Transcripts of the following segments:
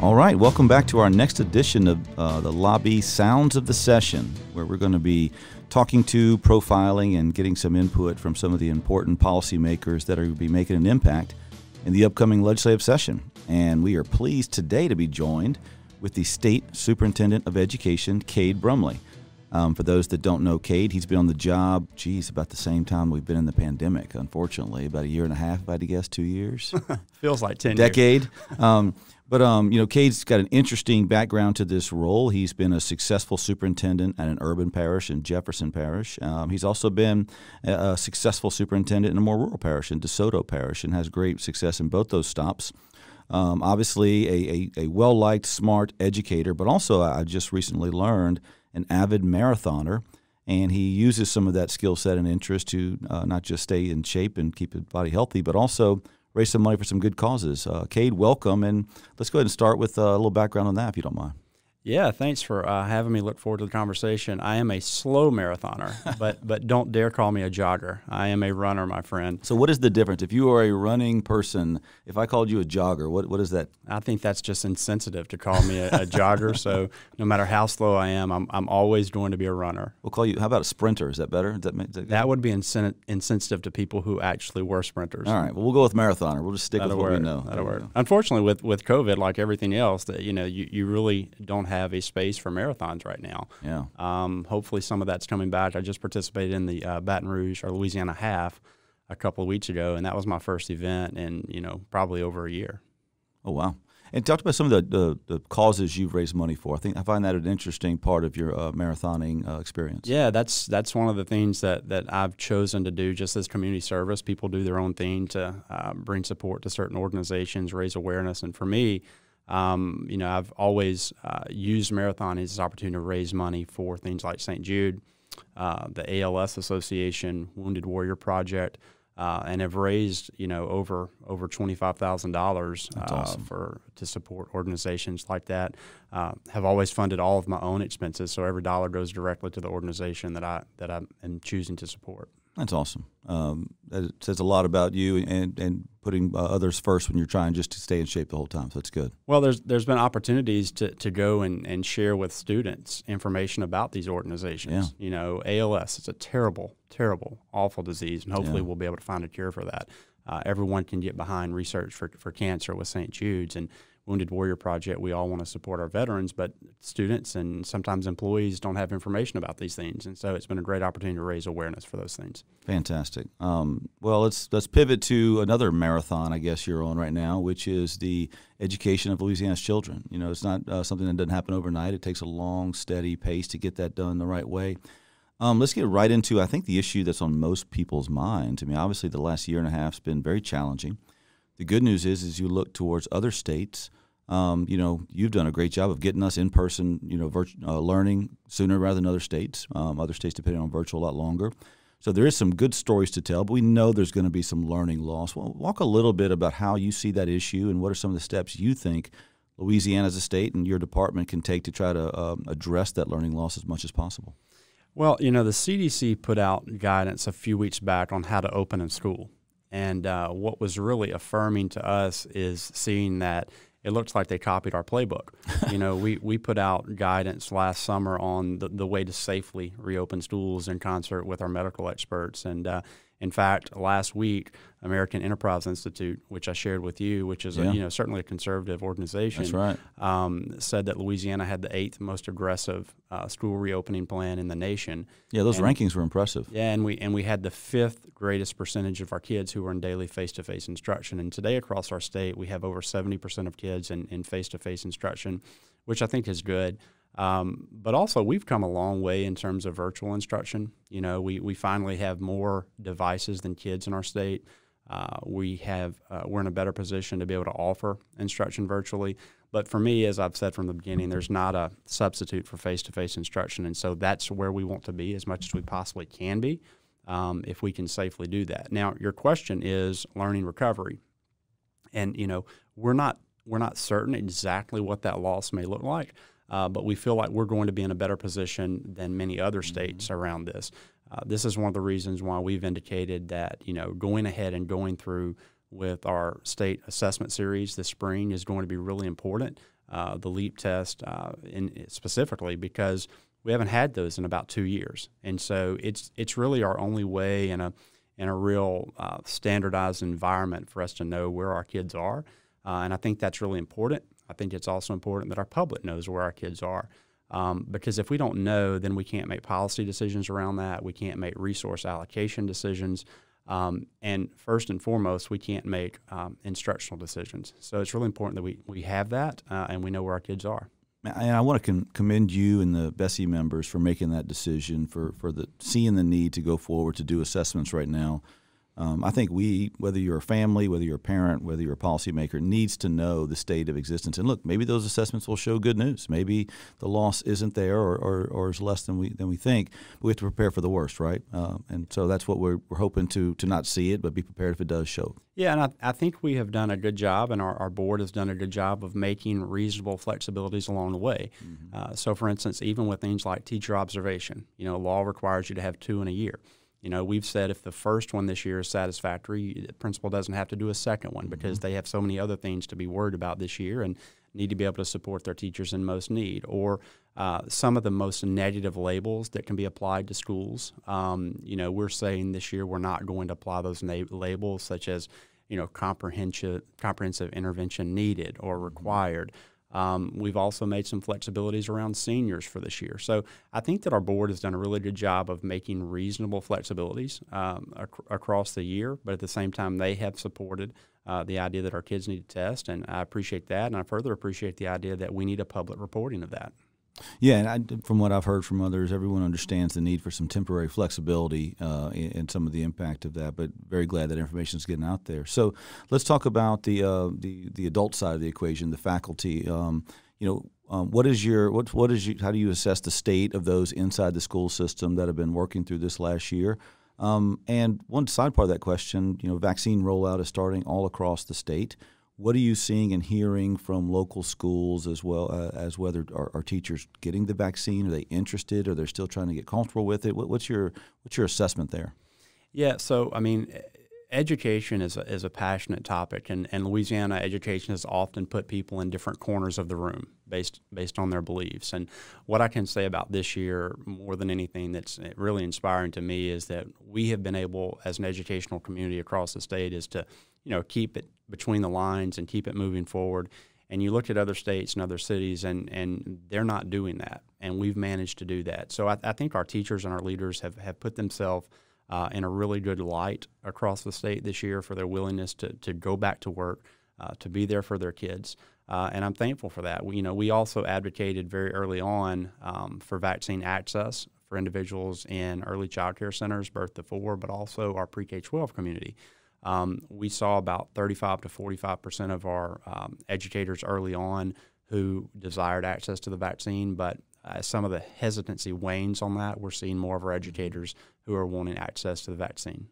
All right, welcome back to our next edition of uh, the Lobby Sounds of the Session, where we're going to be talking to, profiling, and getting some input from some of the important policymakers that are going to be making an impact in the upcoming legislative session. And we are pleased today to be joined with the State Superintendent of Education, Cade Brumley. Um, for those that don't know Cade, he's been on the job, geez, about the same time we've been in the pandemic, unfortunately, about a year and a half, if I had to guess, two years. Feels like 10 Decade. um, but, um, you know, Cade's got an interesting background to this role. He's been a successful superintendent at an urban parish in Jefferson Parish. Um, he's also been a, a, successful superintendent in a more rural parish in DeSoto Parish and has great success in both those stops. Um, obviously, a, a, a well liked, smart educator, but also I just recently learned an avid marathoner. And he uses some of that skill set and interest to uh, not just stay in shape and keep his body healthy, but also raise some money for some good causes. Uh, Cade, welcome. And let's go ahead and start with uh, a little background on that, if you don't mind. Yeah, thanks for uh, having me. Look forward to the conversation. I am a slow marathoner, but but don't dare call me a jogger. I am a runner, my friend. So, what is the difference? If you are a running person, if I called you a jogger, what what is that? I think that's just insensitive to call me a, a jogger. So, no matter how slow I am, I'm I'm always going to be a runner. We'll call you. How about a sprinter? Is that better? Is that, is that, that would be insen- insensitive to people who actually were sprinters. All right. Well, we'll go with marathoner. We'll just stick That'll with what work. we know. That'll work. Unfortunately, with with COVID, like everything else, that you know, you, you really don't have have a space for marathons right now. Yeah. Um, hopefully, some of that's coming back. I just participated in the uh, Baton Rouge or Louisiana half a couple of weeks ago, and that was my first event in you know probably over a year. Oh wow! And talk about some of the, the, the, causes you've raised money for. I think I find that an interesting part of your uh, marathoning uh, experience. Yeah, that's that's one of the things that, that I've chosen to do just as community service. People do their own thing to uh, bring support to certain organizations, raise awareness, and for me, um, you know, I've always uh, used marathon as an opportunity to raise money for things like St. Jude, uh, the ALS Association, Wounded Warrior Project, uh, and have raised you know over over twenty five thousand dollars uh, awesome. for to support organizations like that. Uh, have always funded all of my own expenses, so every dollar goes directly to the organization that I that I am choosing to support. That's awesome. Um, that says a lot about you and, and putting uh, others first when you're trying just to stay in shape the whole time. So it's good. Well, there's there's been opportunities to, to go and, and share with students information about these organizations. Yeah. You know, ALS is a terrible, terrible, awful disease, and hopefully Yeah. we'll be able to find a cure for that. Uh, everyone can get behind research for, for cancer with St. Jude's and Wounded Warrior Project. We all want to support our veterans, but students and sometimes employees don't have information about these things, and so it's been a great opportunity to raise awareness for those things. Fantastic. Um, well, let's let's pivot to another marathon. I guess you're on right now, which is the education of Louisiana's children. You know, it's not uh, something that doesn't happen overnight. It takes a long, steady pace to get that done the right way. Um, let's get right into I think the issue that's on most people's minds. I mean, obviously, the last year and a half has been very challenging. The good news is, as you look towards other states, um, you know, you've done a great job of getting us in person, you know, uh, learning sooner rather than other states. Um, other states depending on virtual a lot longer. So there is some good stories to tell, but we know there's going to be some learning loss. Well, walk a little bit about how you see that issue and what are some of the steps you think Louisiana as a state and your department can take to try to um, address that learning loss as much as possible. Well, you know, the CDC put out guidance a few weeks back on how to open a school. And uh, what was really affirming to us is seeing that it looks like they copied our playbook. you know, we, we put out guidance last summer on the, the way to safely reopen schools in concert with our medical experts. And uh, in fact, last week, American Enterprise Institute, which I shared with you, which is Yeah. a, you know certainly a conservative organization, That's right. um, said that Louisiana had the eighth most aggressive uh, school reopening plan in the nation. Yeah, those And- rankings were impressive. Yeah, and we and we had the fifth greatest percentage of our kids who were in daily face-to-face instruction. And today across our state, we have over seventy percent of kids in, in face-to-face instruction, which I think is good. Um, but also, we've come a long way in terms of virtual instruction. You know, we we finally have more devices than kids in our state. Uh, we have uh, we're in a better position to be able to offer instruction virtually. But for me, as I've said from the beginning, there's not a substitute for face-to-face instruction, and so that's where we want to be as much as we possibly can be, um, if we can safely do that. Now, your question is learning recovery, and you know we're not we're not certain exactly what that loss may look like, uh, but we feel like we're going to be in a better position than many other states around this. Uh, this is one of the reasons why we've indicated that you know going ahead and going through with our state assessment series this spring is going to be really important. uh, the LEAP test uh, in, specifically because we haven't had those in about two years, and so it's it's really our only way in a in a real uh, standardized environment for us to know where our kids are, uh, and I think that's really important. I think it's also important that our public knows where our kids are. Um, because if we don't know, then we can't make policy decisions around that. We can't make resource allocation decisions. Um, and first and foremost, we can't make um, instructional decisions. So it's really important that we, we have that uh, and we know where our kids are. And I want to commend you and the BESE members for making that decision, for, for the seeing the need to go forward to do assessments right now um, I think we, whether you're a family, whether you're a parent, whether you're a policymaker, needs to know the state of existence. And look, maybe those assessments will show good news. Maybe the loss isn't there or, or, or is less than we than we think. But we have to prepare for the worst, right? Uh, and so that's what we're, we're hoping to to not see it, but be prepared if it does show. Yeah, and I, I think we have done a good job, and our, our board has done a good job of making reasonable flexibilities along the way. Mm-hmm. Uh, so, for instance, even with things like teacher observation, you know, law requires you to have two in a year. You know, we've said if the first one this year is satisfactory, the principal doesn't have to do a second one because mm-hmm. they have so many other things to be worried about this year and need to be able to support their teachers in most need. Or uh, some of the most negative labels that can be applied to schools. Um, you know, we're saying this year we're not going to apply those na- labels such as, you know, comprehensive comprehensive intervention needed or mm-hmm. Um, we've also made some flexibilities around seniors for this year. So I think that our board has done a really good job of making reasonable flexibilities um, ac- across the year, but at the same time, they have supported uh, the idea that our kids need to test, and I appreciate that. And I further appreciate the idea that we need a public reporting of that. Yeah, and I, from what I've heard from others, everyone understands the need for some temporary flexibility uh, in, some of the impact of that. But very glad that information is getting out there. So let's talk about the uh, the the adult side of the equation, the faculty. Um, you know, um, what is your what what is you, how do you assess the state of those inside the school system that have been working through this last year? Um, and one side part of that question, you know, vaccine rollout is starting all across the state. What are you seeing and hearing from local schools as well uh, as whether are, are, teachers getting the vaccine? Are they interested? Or they're still trying to get comfortable with it? What, what's your what's your assessment there? Yeah, so I mean, education is a, is a passionate topic, and, and Louisiana education has often put people in different corners of the room based based on their beliefs. And what I can say about this year, more than anything that's eh, really inspiring to me, is that we have been able, as an educational community across the state, is to you know keep it between the lines and keep it moving forward. And you look at other states and other cities, and, and they're not doing that. And we've managed to do that. So I, I think our teachers and our leaders have, have put themselves uh, in a really good light across the state this year for their willingness to, to go back to work, uh, to be there for their kids. Uh, and I'm thankful for that. We, you know, we also advocated very early on um, for vaccine access for individuals in early child care centers, birth to four, but also our pre-K 12 community. Um, we saw about 35 to 45 percent of our um, educators early on who desired access to the vaccine, but as some of the hesitancy wanes on that, we're seeing more of our educators who are wanting access to the vaccine.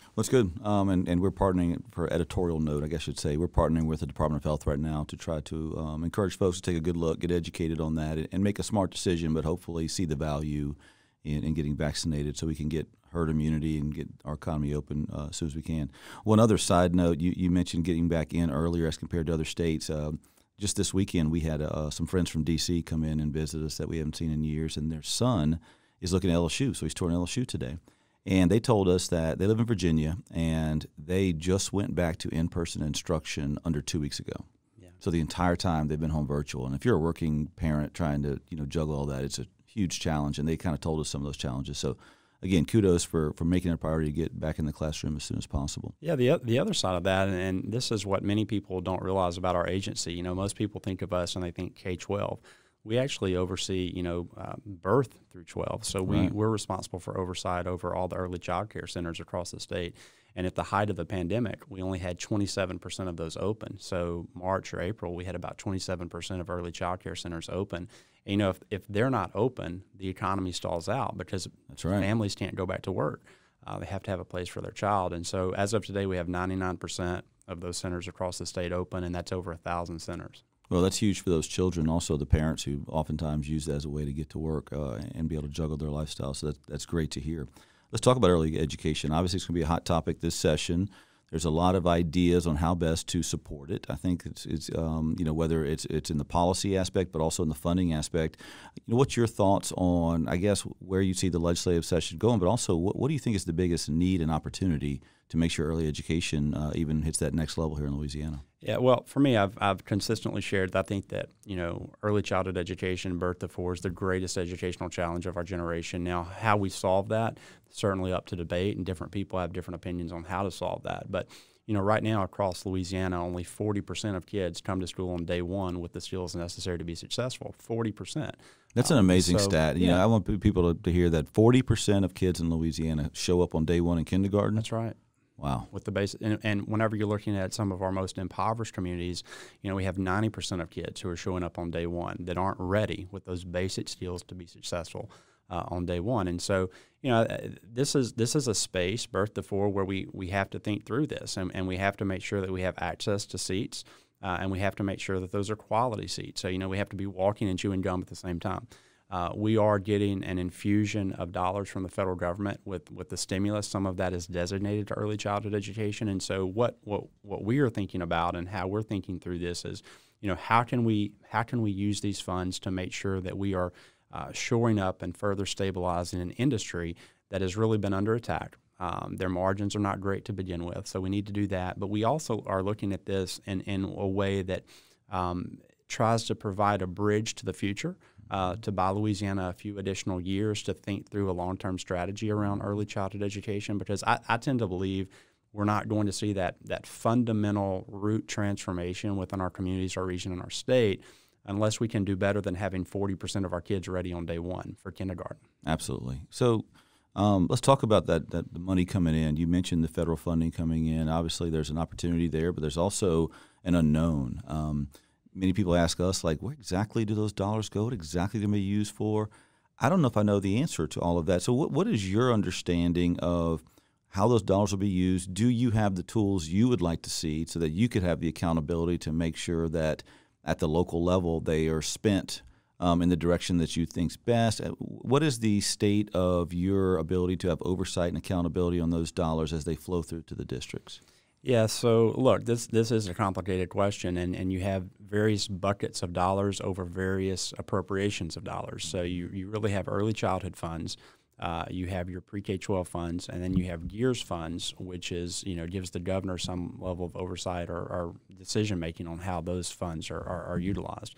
Well, that's good. Um, and, and we're partnering for editorial note, I guess you'd say. We're partnering with the Department of Health right now to try to um, encourage folks to take a good look, get educated on that, and make a smart decision, but hopefully see the value in, in getting vaccinated so we can get herd immunity and get our economy open uh, as soon as we can. One other side note, you, you mentioned getting back in earlier as compared to other states. Uh, just this weekend, we had uh, some friends from D.C. come in and visit us that we haven't seen in years, and their son is looking at LSU, so he's touring LSU today. And they told us that they live in Virginia and they just went back to in person instruction under two weeks ago. Yeah. So the entire time they've been home virtual. And if you're a working parent trying to you know juggle all that, it's a huge challenge. And they kind of told us some of those challenges. So again, kudos for, for making it a priority to get back in the classroom as soon as possible. Yeah, the, the other side of that, and this is what many people don't realize about our agency. You know, most people think of us and they think K 12. We actually oversee, you know, uh, birth through 12. So we, right. we're responsible for oversight over all the early child care centers across the state. And at the height of the pandemic, we only had 27% of those open. So March or April, we had about 27% of early child care centers open. And, you know, if, if they're not open, the economy stalls out because right. families can't go back to work. Uh, they have to have a place for their child. And so as of today, we have 99% of those centers across the state open, and that's over a 1,000 centers. Well, that's huge for those children. Also, the parents who oftentimes use that as a way to get to work uh, and be able to juggle their lifestyle. So that, that's great to hear. Let's talk about early education. Obviously, it's going to be a hot topic this session. There's a lot of ideas on how best to support it. I think it's, it's um, you know whether it's it's in the policy aspect, but also in the funding aspect. You know, what's your thoughts on I guess where you see the legislative session going, but also what, what do you think is the biggest need and opportunity to make sure early education uh, even hits that next level here in Louisiana? Yeah, well, for me, I've, I've consistently shared that I think that you know early childhood education, birth to four, is the greatest educational challenge of our generation. Now, how we solve that certainly up to debate, and different people have different opinions on how to solve that. But you know, right now across Louisiana, only 40% of kids come to school on day one with the skills necessary to be successful. 40%. That's an um, amazing um, so, stat. You yeah. know, I want people to, to hear that 40% of kids in Louisiana show up on day one in kindergarten. That's right. Wow. With the base, and, and, whenever you're looking at some of our most impoverished communities, you know, we have 90% of kids who are showing up on day one that aren't ready with those basic skills to be successful uh, on day one. And so, you know, uh, this is this is a space, birth to four, where we we have to think through this, and, and we have to make sure that we have access to seats, uh, and we have to make sure that those are quality seats. So, you know, we have to be walking and chewing gum at the same time. Uh, we are getting an infusion of dollars from the federal government with, with the stimulus. Some of that is designated to early childhood education. And so what, what, what we are thinking about and how we're thinking through this is, you know, how can we how can we use these funds to make sure that we are uh, shoring up and further stabilizing an industry that has really been under attack. Um, their margins are not great to begin with, so we need to do that. But we also are looking at this in, in a way that um, tries to provide a bridge to the future uh, to buy Louisiana a few additional years to think through a long term strategy around early childhood education because I, I, tend to believe we're not going to see that, that fundamental root transformation within our communities, our region, and our state unless we can do better than having 40% of our kids ready on day one for kindergarten. Absolutely. So um, let's talk about that, that the money coming in. You mentioned the federal funding coming in. Obviously, there's an opportunity there, but there's also an unknown. Um, many people ask us, like, where exactly do those dollars go? What exactly do they used for? I don't know if I know the answer to all of that. So, what, what is your understanding of how those dollars will be used? Do you have the tools you would like to see so that you could have the accountability to make sure that at the local level they are spent um, in the direction that you think's best? Uh, what is the state of your ability to have oversight and accountability on those dollars as they flow through to the districts? Yeah, so look, this this is a complicated question, and, and you have various buckets of dollars over various appropriations of dollars. So you, you really have early childhood funds, uh, you have your pre-K twelve funds, and then you have GEERS funds, which is you know gives the governor some level of oversight or, or decision making on how those funds are are, are utilized.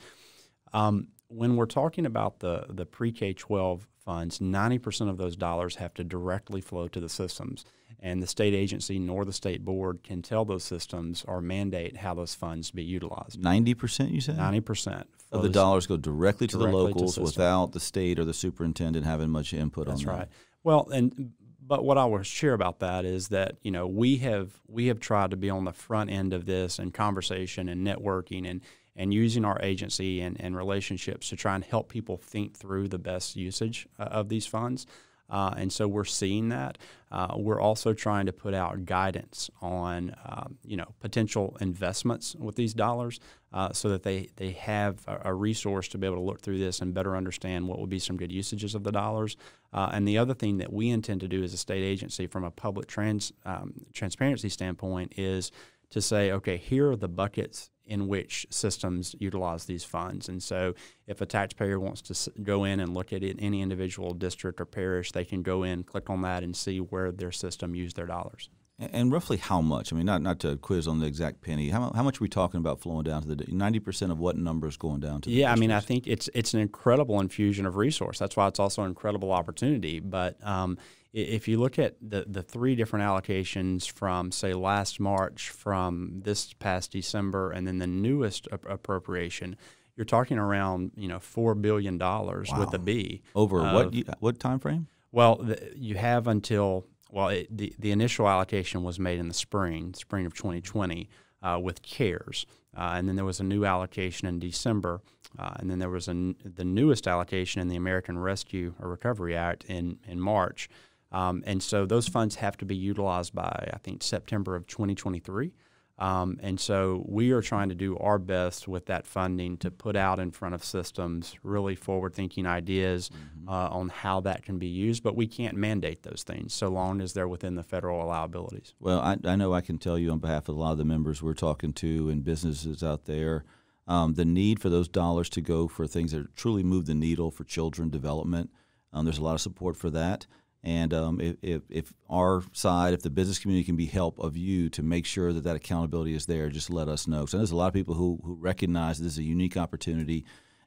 Um, when we're talking about the the pre-K twelve funds, ninety percent of those dollars have to directly flow to the systems and the state agency nor the state board can tell those systems or mandate how those funds be utilized. Ninety percent, you said. Ninety percent of the dollars go directly to directly the locals to without the state or the superintendent having much input That's on that. That's right. Well, and but what I will share about that is that you know we have we have tried to be on the front end of this and conversation and networking and and using our agency and, and relationships to try and help people think through the best usage uh, of these funds. Uh, and so we're seeing that. Uh, we're also trying to put out guidance on, um, you know, potential investments with these dollars, uh, so that they they have a, a, resource to be able to look through this and better understand what would be some good usages of the dollars. Uh, and the other thing that we intend to do as a state agency, from a public trans um, transparency standpoint, is to say, okay, here are the buckets in which systems utilize these funds. And so, if a taxpayer wants to go in and look at it, any individual district or parish, they can go in, click on that, and see where their system used their dollars. And roughly how much? I mean, not not to quiz on the exact penny. How, how much are we talking about flowing down to the ninety percent of what number is going down to? yeah, I mean, I think it's it's an incredible infusion of resource. That's why it's also an incredible opportunity. But um, if you look at the the three different allocations from say last March, from this past December, and then the newest appropriation, you're talking around you know four billion dollars wow. with a B over what what time frame? Well, the, you have until well, it, the, the initial allocation was made in the spring, spring of 2020, uh, with CARES. Uh, and then there was a new allocation in December. Uh, and then there was a, the newest allocation in the American Rescue or Recovery Act in, in March. Um, and so those funds have to be utilized by, I think, September of 2023. Um, and so we are trying to do our best with that funding to put out in front of systems really forward thinking ideas mm-hmm. uh, on how that can be used. But we can't mandate those things so long as they're within the federal allowabilities. Well, I, I know I can tell you on behalf of a lot of the members we're talking to and businesses out there. Um, the need for those dollars to go for things that truly move the needle for children development. Um, there's a lot of support for that. And um, if, if, our side, if the business community can be help of you to make sure that that accountability is there, just let us know. So there's a lot of people who, who recognize this is a unique opportunity.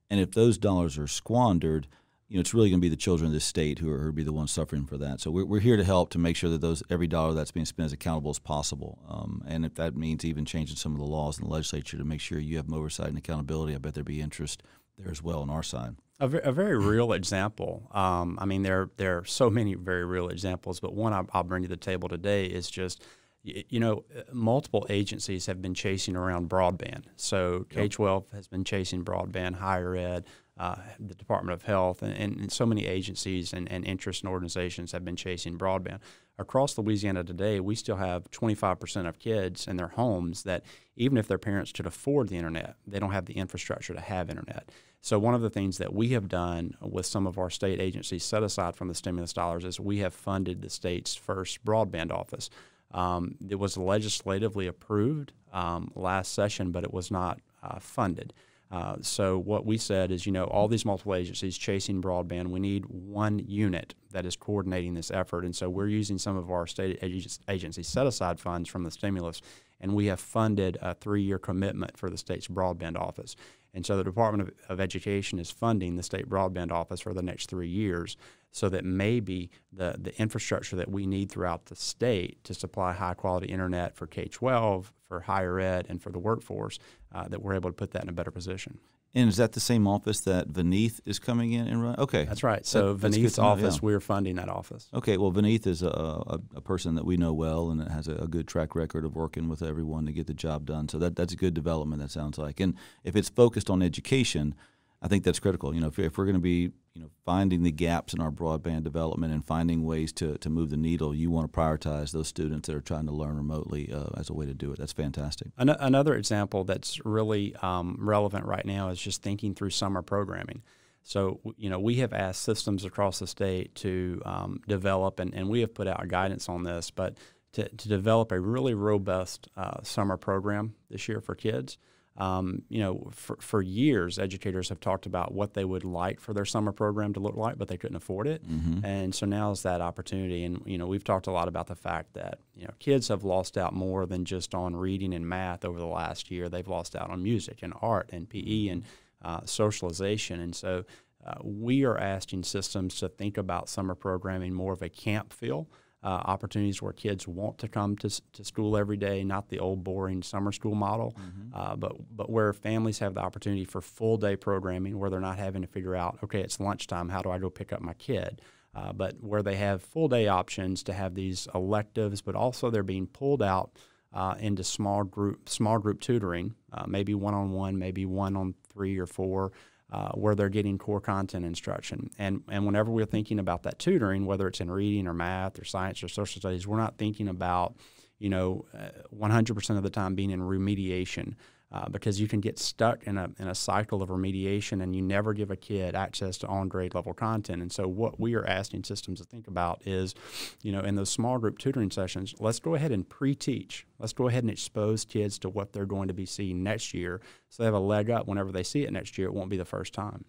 And if those dollars are squandered, you know, it's really going to be the children of this state who are, who be the ones suffering for that. So we're, we're here to help to make sure that those every dollar that's being spent is accountable as possible. Um, and if that means even changing some of the laws in the legislature to make sure you have oversight and accountability, I bet there'd be interest there as well on our side. A, a very real example. Um, I mean, there there are so many very real examples, but one I, will bring to the table today is just you know, multiple agencies have been chasing around broadband. So K 12 has been chasing broadband, higher ed, uh, the Department of Health, and, and, so many agencies and, and interest and organizations have been chasing broadband. Across Louisiana today, we still have 25% of kids in their homes that, even if their parents could afford the internet, they don't have the infrastructure to have internet. So, one of the things that we have done with some of our state agencies set aside from the stimulus dollars is we have funded the state's first broadband office. Um, it was legislatively approved um, last session, but it was not uh, funded. Uh, so what we said is, you know, all these multiple agencies chasing broadband, we need one unit that is coordinating this effort. And so we're using some of our state agency set aside funds from the stimulus, and we have funded a three-year commitment for the state's broadband office. And so the Department of, of Education is funding the state broadband office for the next three years so that maybe the, the infrastructure that we need throughout the state to supply high quality internet for K 12, for higher ed, and for the workforce, uh, that we're able to put that in a better position. And is that the same office that Veneeth is coming in and run? Okay, that's right. So that, Veneeth's office, we're funding that office. Okay, well, Veneeth is a, a, a, person that we know well and has a, a, good track record of working with everyone to get the job done. So that that's a good development. That sounds like, and if it's focused on education, I think that's critical. You know, if, if we're going to be you know finding the gaps in our broadband development and finding ways to, to move the needle, you want to prioritize those students that are trying to learn remotely uh, as a way to do it. That's fantastic. An- another example that's really um, relevant right now is just thinking through summer programming. So, you know, we have asked systems across the state to um, develop, and, and we have put out guidance on this, but to, to develop a really robust uh, summer program this year for kids. Um, you know, for, for years, educators have talked about what they would like for their summer program to look like, but they couldn't afford it. Mm-hmm. And so now is that opportunity. And, you know, we've talked a lot about the fact that, you know, kids have lost out more than just on reading and math over the last year. They've lost out on music and art and PE and uh, socialization. And so uh, we are asking systems to think about summer programming more of a camp feel uh, opportunities where kids want to come to, to school every day, not the old boring summer school model, mm-hmm. uh, but but where families have the opportunity for full day programming, where they're not having to figure out, okay, it's lunchtime, how do I go pick up my kid? Uh, but where they have full day options to have these electives, but also they're being pulled out uh, into small group small group tutoring, uh, maybe one on one, maybe one on three or four uh, where they're getting core content instruction. And, and whenever we're thinking about that tutoring, whether it's in reading or math or science or social studies, we're not thinking about, you know, uh, 100% of the time being in remediation uh, because you can get stuck in a, in a cycle of remediation and you never give a kid access to on grade level content. And so, what we are asking systems to think about is, you know, in those small group tutoring sessions, let's go ahead and pre teach. Let's go ahead and expose kids to what they're going to be seeing next year so they have a leg up whenever they see it next year. It won't be the first time.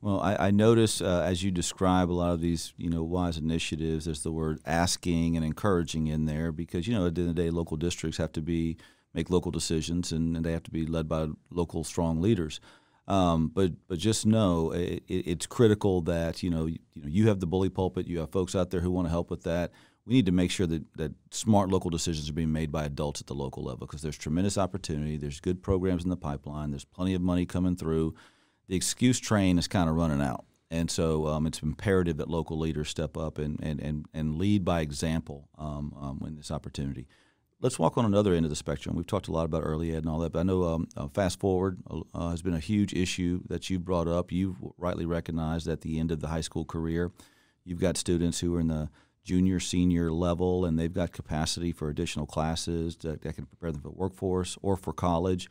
Well, I, I notice uh, as you describe a lot of these, you know, wise initiatives, there's the word asking and encouraging in there because, you know, at the end of the day, local districts have to be make local decisions, and, and they have to be led by local strong leaders. Um, but but just know it, it's critical that you know you, you, know you have the bully pulpit. You have folks out there who want to help with that. We need to make sure that, that smart local decisions are being made by adults at the local level because there's tremendous opportunity. There's good programs in the pipeline. There's plenty of money coming through. The excuse train is kind of running out. And so um, it's imperative that local leaders step up and, and, and, and lead by example um, um, when this opportunity let's walk on another end of the spectrum. We've talked a lot about early ed and all that, but I know um, uh, fast forward uh, has been a huge issue that you brought up. You've rightly recognized at the end of the high school career, you've got students who are in the junior, senior level, and they've got capacity for additional classes that, that can prepare them for the workforce or for college.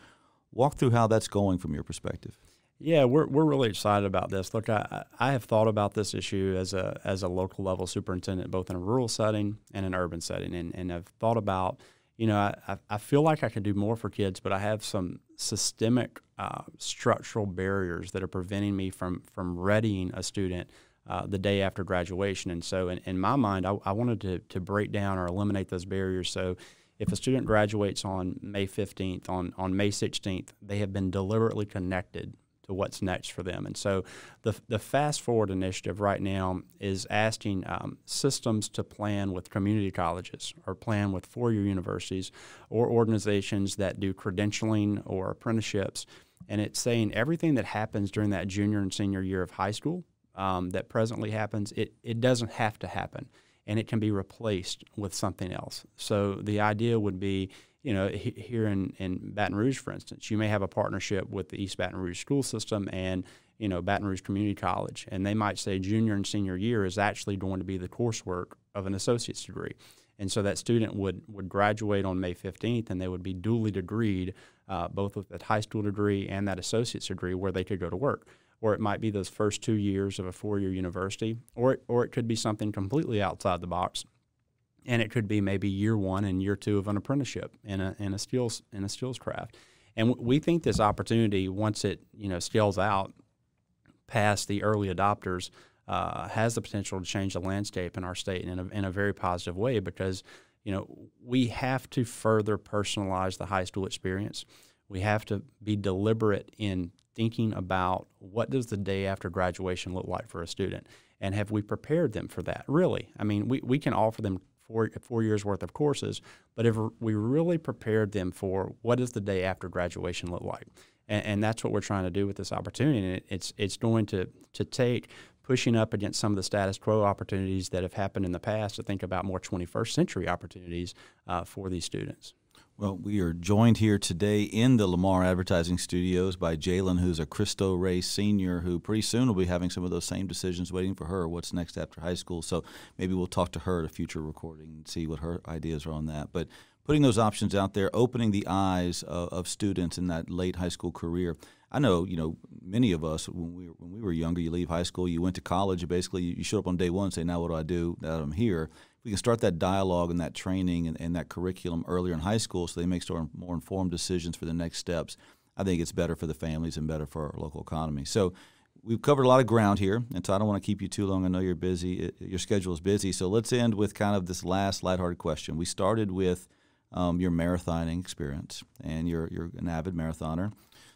Walk through how that's going from your perspective. Yeah, we're, we're really excited about this. Look, I, I have thought about this issue as a as a local level superintendent, both in a rural setting and an urban setting, and, and I've thought about, you know, I, I feel like I can do more for kids, but I have some systemic uh, structural barriers that are preventing me from from readying a student uh, the day after graduation. And so, in, in my mind, I, I wanted to to break down or eliminate those barriers. So if a student graduates on May 15th, on, on May 16th, they have been deliberately connected to what's next for them. And so the, the Fast Forward initiative right now is asking um, systems to plan with community colleges or plan with four year universities or organizations that do credentialing or apprenticeships. And it's saying everything that happens during that junior and senior year of high school um, that presently happens, it, it doesn't have to happen. And it can be replaced with something else. So the idea would be you know, here in, in Baton Rouge, for instance, you may have a partnership with the East Baton Rouge school system and, you know, Baton Rouge Community College, and they might say junior and senior year is actually going to be the coursework of an associate's degree. And so that student would, would graduate on May 15th and they would be duly degreed, uh, both with that high school degree and that associate's degree where they could go to work. Or it might be those first two years of a four year university, or, or it could be something completely outside the box and it could be maybe year one and year two of an apprenticeship in a in a skills in a skills craft. And we think this opportunity, once it you know scales out past the early adopters, uh, has the potential to change the landscape in our state in a, in a very positive way because you know we have to further personalize the high school experience. We have to be deliberate in thinking about what does the day after graduation look like for a student and have we prepared them for that really i mean we, we can offer them four, four years worth of courses, but if we really prepared them for what does the day after graduation look like, and, and that's what we're trying to do with this opportunity. And it, it's it's going to to take pushing up against some of the status quo opportunities that have happened in the past to think about more 21st century opportunities uh, for these students. Well, we are joined here today in the Lamar Advertising Studios by Jalen, who's a Cristo Rey senior, who pretty soon will be having some of those same decisions waiting for her. What's next after high school? So maybe we'll talk to her at a future recording and see what her ideas are on that. But putting those options out there, opening the eyes of, of students in that late high school career. I know, you know, many of us when we when we were younger, you leave high school, you went to college, basically you showed up on day one and say, "Now what do I do? Now I'm here." we can start that dialogue and that training and, and that curriculum earlier in high school so they make sort of more informed decisions for the next steps. I think it's better for the families and better for our local economy. So we've covered a lot of ground here, and so I don't want to keep you too long. I know you're busy. Your schedule is busy. So let's end with kind of this last lighthearted question. We started with um, your marathoning experience, and you're, you're an avid marathoner.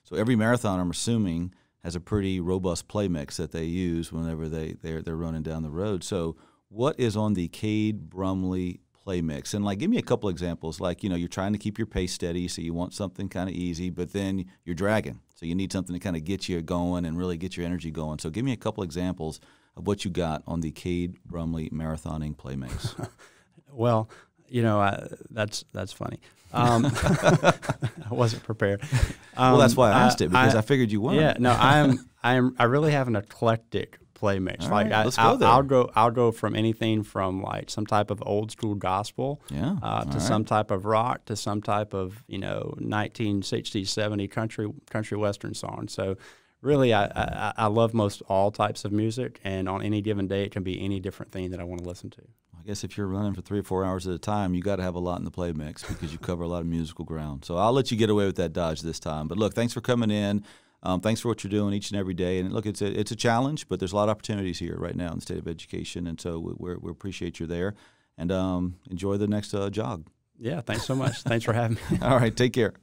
So every marathon, I'm assuming, has a pretty robust play mix that they use whenever they, they're, they're running down the road. So what is on the Cade Brumley play mix? And like, give me a couple examples. Like, you know, you're trying to keep your pace steady, so you want something kind of easy, but then you're dragging, so you need something to kind of get you going and really get your energy going. So, give me a couple examples of what you got on the Cade Brumley marathoning play mix. well, you know, I, that's that's funny. Um, I wasn't prepared. Um, well, that's why I asked I, it because I, I figured you would. Yeah, no, I'm I'm I really have an eclectic play mix. All like right, I, let's go there. I'll go I'll go from anything from like some type of old school gospel, yeah, uh, to right. some type of rock, to some type of you know 1960s 70 country country western song. So really, I, I, I love most all types of music, and on any given day, it can be any different thing that I want to listen to. I guess if you're running for three or four hours at a time, you got to have a lot in the play mix because you cover a lot of musical ground. So I'll let you get away with that dodge this time. But look, thanks for coming in. Um, thanks for what you're doing each and every day. And look, it's a, it's a challenge, but there's a lot of opportunities here right now in the state of education. And so we, we appreciate you there. And um, enjoy the next uh, jog. Yeah, thanks so much. thanks for having me. All right, take care.